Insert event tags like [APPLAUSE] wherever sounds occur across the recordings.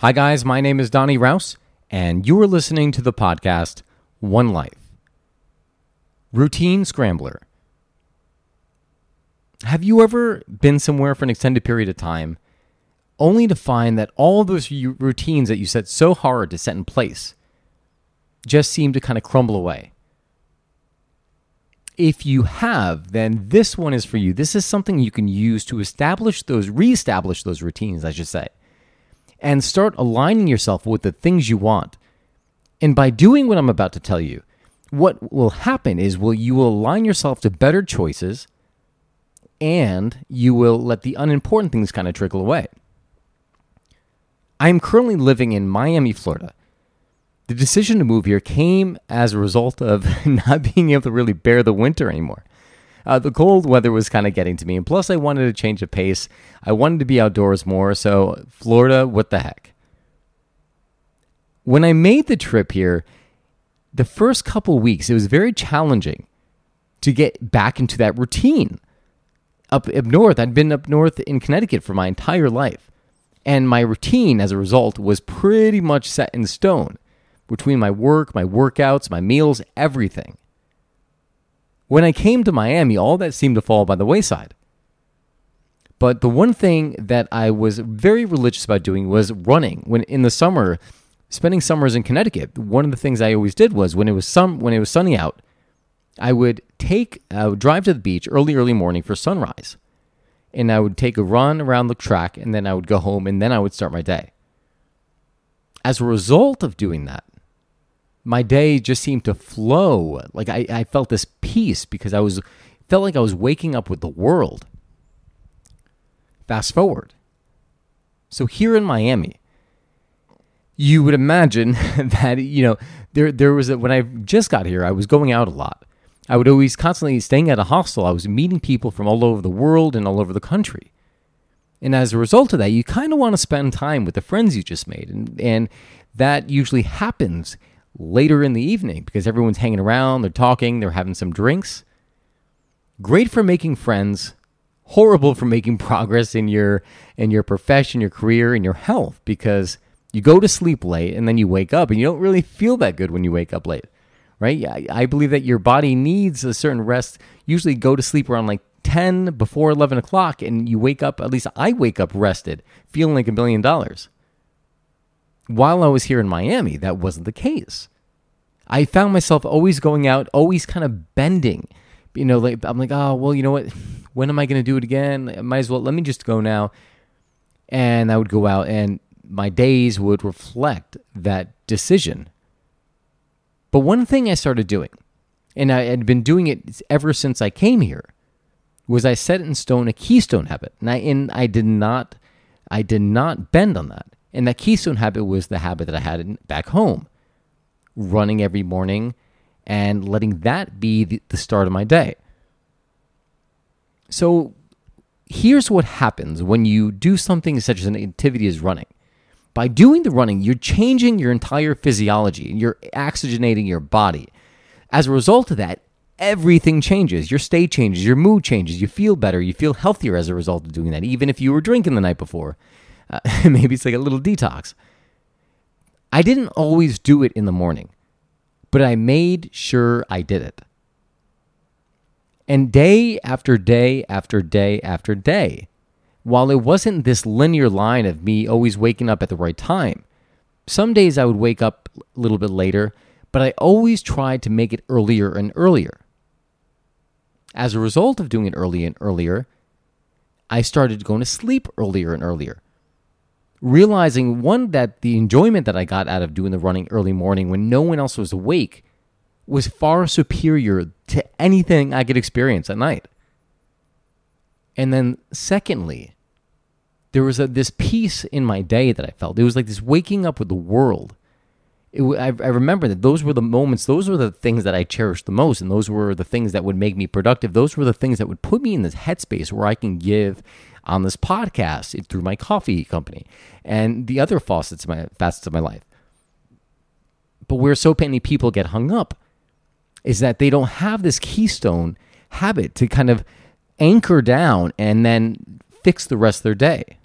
Hi, guys. My name is Donny Raus, and you are listening to the podcast One Life Routine Scrambler. Have you ever been somewhere for an extended period of time only to find that all those routines that you set so hard to set in place just seem to kind of crumble away? If you have, then this one is for you. This is something you can use to establish those, reestablish those routines, I should say and start aligning yourself with the things you want. And by doing what I'm about to tell you, what will happen is will you will align yourself to better choices and you will let the unimportant things kind of trickle away. I am currently living in Miami, Florida. The decision to move here came as a result of [LAUGHS] not being able to really bear the winter anymore. Uh, the cold weather was kind of getting to me, and plus, I wanted to change of pace. I wanted to be outdoors more, so Florida, what the heck? When I made the trip here, the first couple weeks, it was very challenging to get back into that routine. Up, up north, I'd been up north in Connecticut for my entire life. And my routine as a result was pretty much set in stone between my work, my workouts, my meals, everything. When I came to Miami, all that seemed to fall by the wayside. But the one thing that I was very religious about doing was running. When in the summer, spending summers in Connecticut, one of the things I always did was when it was sun, when it was sunny out, I would take I would drive to the beach early early morning for sunrise. And I would take a run around the track and then I would go home and then I would start my day. As a result of doing that, my day just seemed to flow. Like I, I felt this peace because I was felt like I was waking up with the world. Fast forward. So here in Miami, you would imagine [LAUGHS] that you know there there was a, when I just got here, I was going out a lot. I would always constantly staying at a hostel. I was meeting people from all over the world and all over the country. And as a result of that, you kind of want to spend time with the friends you just made. And, and that usually happens later in the evening because everyone's hanging around, they're talking, they're having some drinks. Great for making friends, horrible for making [LAUGHS] progress in your in your profession, your career, and your health because you go to sleep late and then you wake up and you don't really feel that good when you wake up late. Right? I, I believe that your body needs a certain rest. Usually go to sleep around like 10 before 11 o'clock and you wake up, at least I wake up rested, feeling like a million dollars while I was here in Miami, that wasn't the case. I found myself always going out, always kind of bending. You know, like I'm like, oh well, you know what? [SIGHS] When am I going to do it again? I might as well. Let me just go now. And I would go out, and my days would reflect that decision. But one thing I started doing, and I had been doing it ever since I came here, was I set in stone a keystone habit, and I and I did not, I did not bend on that. And that keystone habit was the habit that I had back home running every morning and letting that be the, the start of my day. So here's what happens when you do something such as an activity as running. By doing the running, you're changing your entire physiology and you're oxygenating your body. As a result of that, everything changes. Your state changes, your mood changes, you feel better, you feel healthier as a result of doing that, even if you were drinking the night before. Uh, [LAUGHS] maybe it's like a little detox. I didn't always do it in the morning, but I made sure I did it. And day after day after day after day, while it wasn't this linear line of me always waking up at the right time, some days I would wake up a little bit later, but I always tried to make it earlier and earlier. As a result of doing it early and earlier, I started going to sleep earlier and earlier realizing one that the enjoyment that I got out of doing the running early morning when no one else was awake was far superior to anything I could experience at night. And then secondly, there was a, this peace in my day that I felt. It was like this waking up with the world. It, I, I remember that those were the moments, those were the things that I cherished the most, and those were the things that would make me productive. Those were the things that would put me in this headspace where I can give on this podcast through my coffee company and the other facets of my facets of my life. But where so many people get hung up is that they don't have this keystone habit to kind of anchor down and then fix the rest of their day.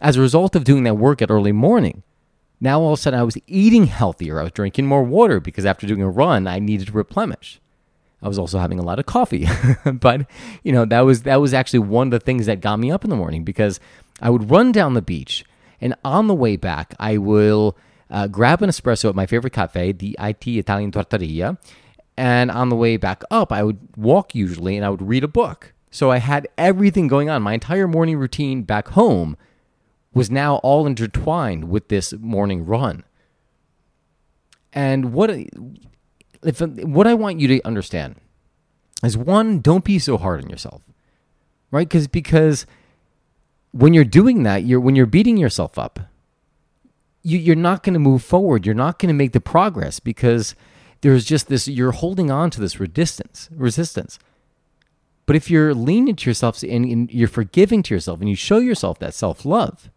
as a result of doing that work at early morning, now all of a sudden I was eating healthier. I was drinking more water because after doing a run, I needed to replenish. I was also having a lot of coffee. [LAUGHS] but, you know, that was that was actually one of the things that got me up in the morning because I would run down the beach and on the way back, I will uh, grab an espresso at my favorite cafe, the IT Italian Trattoria, and on the way back up, I would walk usually and I would read a book. So I had everything going on. My entire morning routine back home was now all intertwined with this morning run. And what if um, what I want you to understand is one, don't be so hard on yourself. Right? Cuz because when you're doing that, you're when you're beating yourself up, you, you're not going to move forward. You're not going to make the progress because there's just this. You're holding on to this resistance. Resistance. But if you're lenient to yourself and, and you're forgiving to yourself, and you show yourself that self love,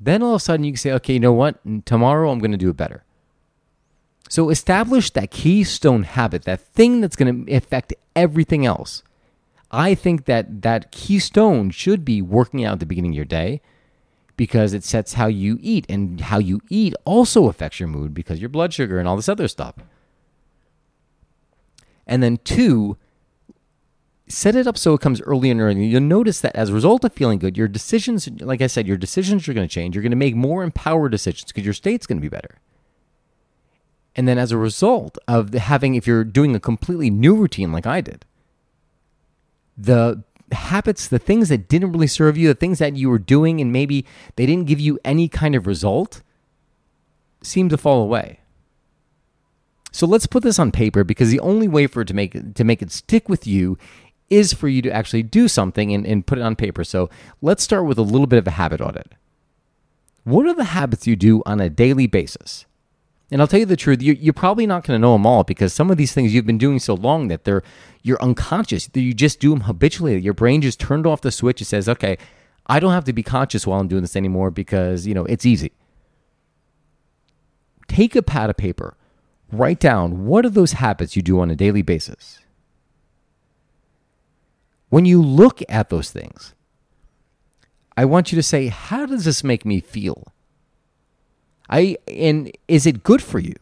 then all of a sudden you can say, okay, you know what? Tomorrow I'm going to do it better. So establish that keystone habit, that thing that's going to affect everything else. I think that that keystone should be working out at the beginning of your day because it sets how you eat, and how you eat also affects your mood because your blood sugar and all this other stuff. And then, two, set it up so it comes early and early. You'll notice that as a result of feeling good, your decisions, like I said, your decisions are going to change. You're going to make more empowered decisions because your state's going to be better. And then, as a result of having, if you're doing a completely new routine like I did, the habits, the things that didn't really serve you, the things that you were doing and maybe they didn't give you any kind of result, seem to fall away. So let's put this on paper because the only way for it to make to make it stick with you is for you to actually do something and, and put it on paper. So let's start with a little bit of a habit audit. What are the habits you do on a daily basis? And I'll tell you the truth, you're, you're probably not going to know them all because some of these things you've been doing so long that they're you're unconscious. You just do them habitually. Your brain just turned off the switch. It says, "Okay, I don't have to be conscious while I'm doing this anymore because you know it's easy." Take a pad of paper, write down what are those habits you do on a daily basis. When you look at those things, I want you to say, "How does this make me feel?" I and is it good for you?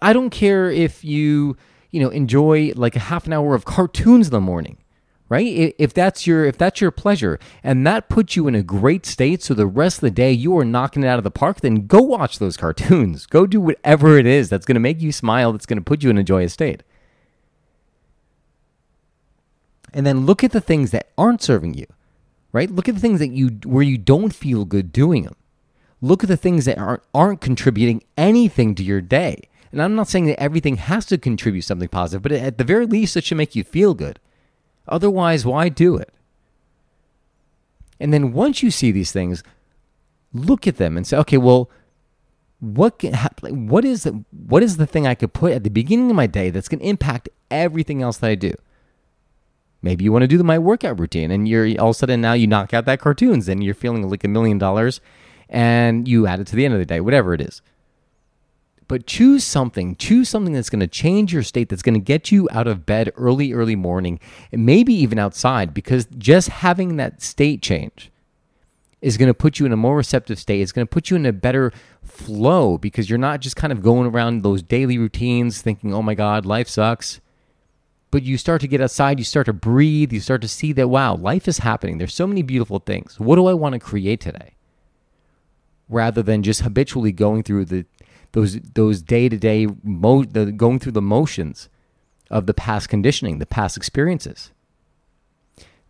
I don't care if you, you know, enjoy like a half an hour of cartoons in the morning, right? If that's your if that's your pleasure and that puts you in a great state so the rest of the day you are knocking it out of the park, then go watch those [LAUGHS] cartoons. Go do whatever it is that's going to make you smile, that's going to put you in a joyous state. And then look at the things that aren't serving you, right? Look at the things that you where you don't feel good doing them look at the things that aren't, aren't contributing anything to your day. And I'm not saying that everything has to contribute something positive, but at the very least, it should make you feel good. Otherwise, why do it? And then once you see these things, look at them and say, okay, well, what can, what is the, what is the thing I could put at the beginning of my day that's going to impact everything else that I do? Maybe you want to do my workout routine, and you're all of a sudden now you knock out that cartoons, and you're feeling like a million dollars, and you add it to the end of the day, whatever it is. But choose something, choose something that's going to change your state, that's going to get you out of bed early, early morning, and maybe even outside, because just having that state change is going to put you in a more receptive state. It's going to put you in a better flow because you're not just kind of going around those daily routines thinking, oh my God, life sucks. But you start to get outside, you start to breathe, you start to see that, wow, life is happening. There's so many beautiful things. What do I want to create today? Rather than just habitually going through the those those day to day going through the motions of the past conditioning, the past experiences.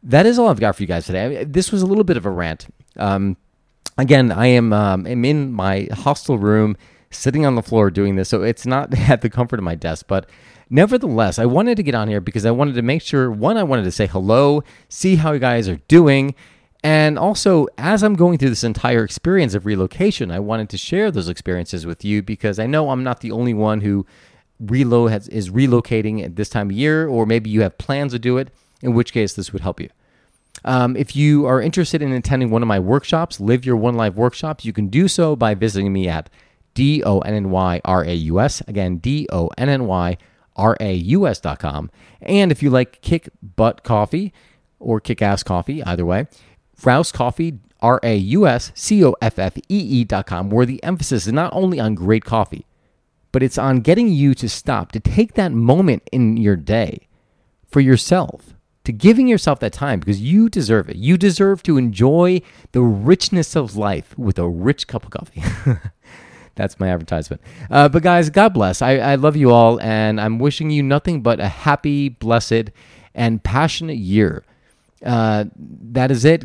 That is all I've got for you guys today. This was a little bit of a rant. Um, again, I am um, am in my hostel room, sitting on the floor doing this, so it's not [LAUGHS] at the comfort of my desk, but. Nevertheless, I wanted to get on here because I wanted to make sure one, I wanted to say hello, see how you guys are doing, and also, as I'm going through this entire experience of relocation, I wanted to share those experiences with you because I know I'm not the only one who has, is relocating at this time of year, or maybe you have plans to do it, in which case this would help you. Um, if you are interested in attending one of my workshops, Live Your One Life workshops, you can do so by visiting me at D O N N Y R A U S. Again, D O N N Y R A U S dot com. And if you like kick butt coffee or kick ass coffee, either way, Raus Coffee R A U S C O F F E E dot com, where the emphasis is not only on great coffee, but it's on getting you to stop, to take that moment in your day for yourself, to giving yourself that time because you deserve it. You deserve to enjoy the richness of life with a rich cup of coffee. [LAUGHS] That's my advertisement. Uh, but guys, God bless. I, I love you all, and I'm wishing you nothing but a happy, blessed, and passionate year. Uh, that is it,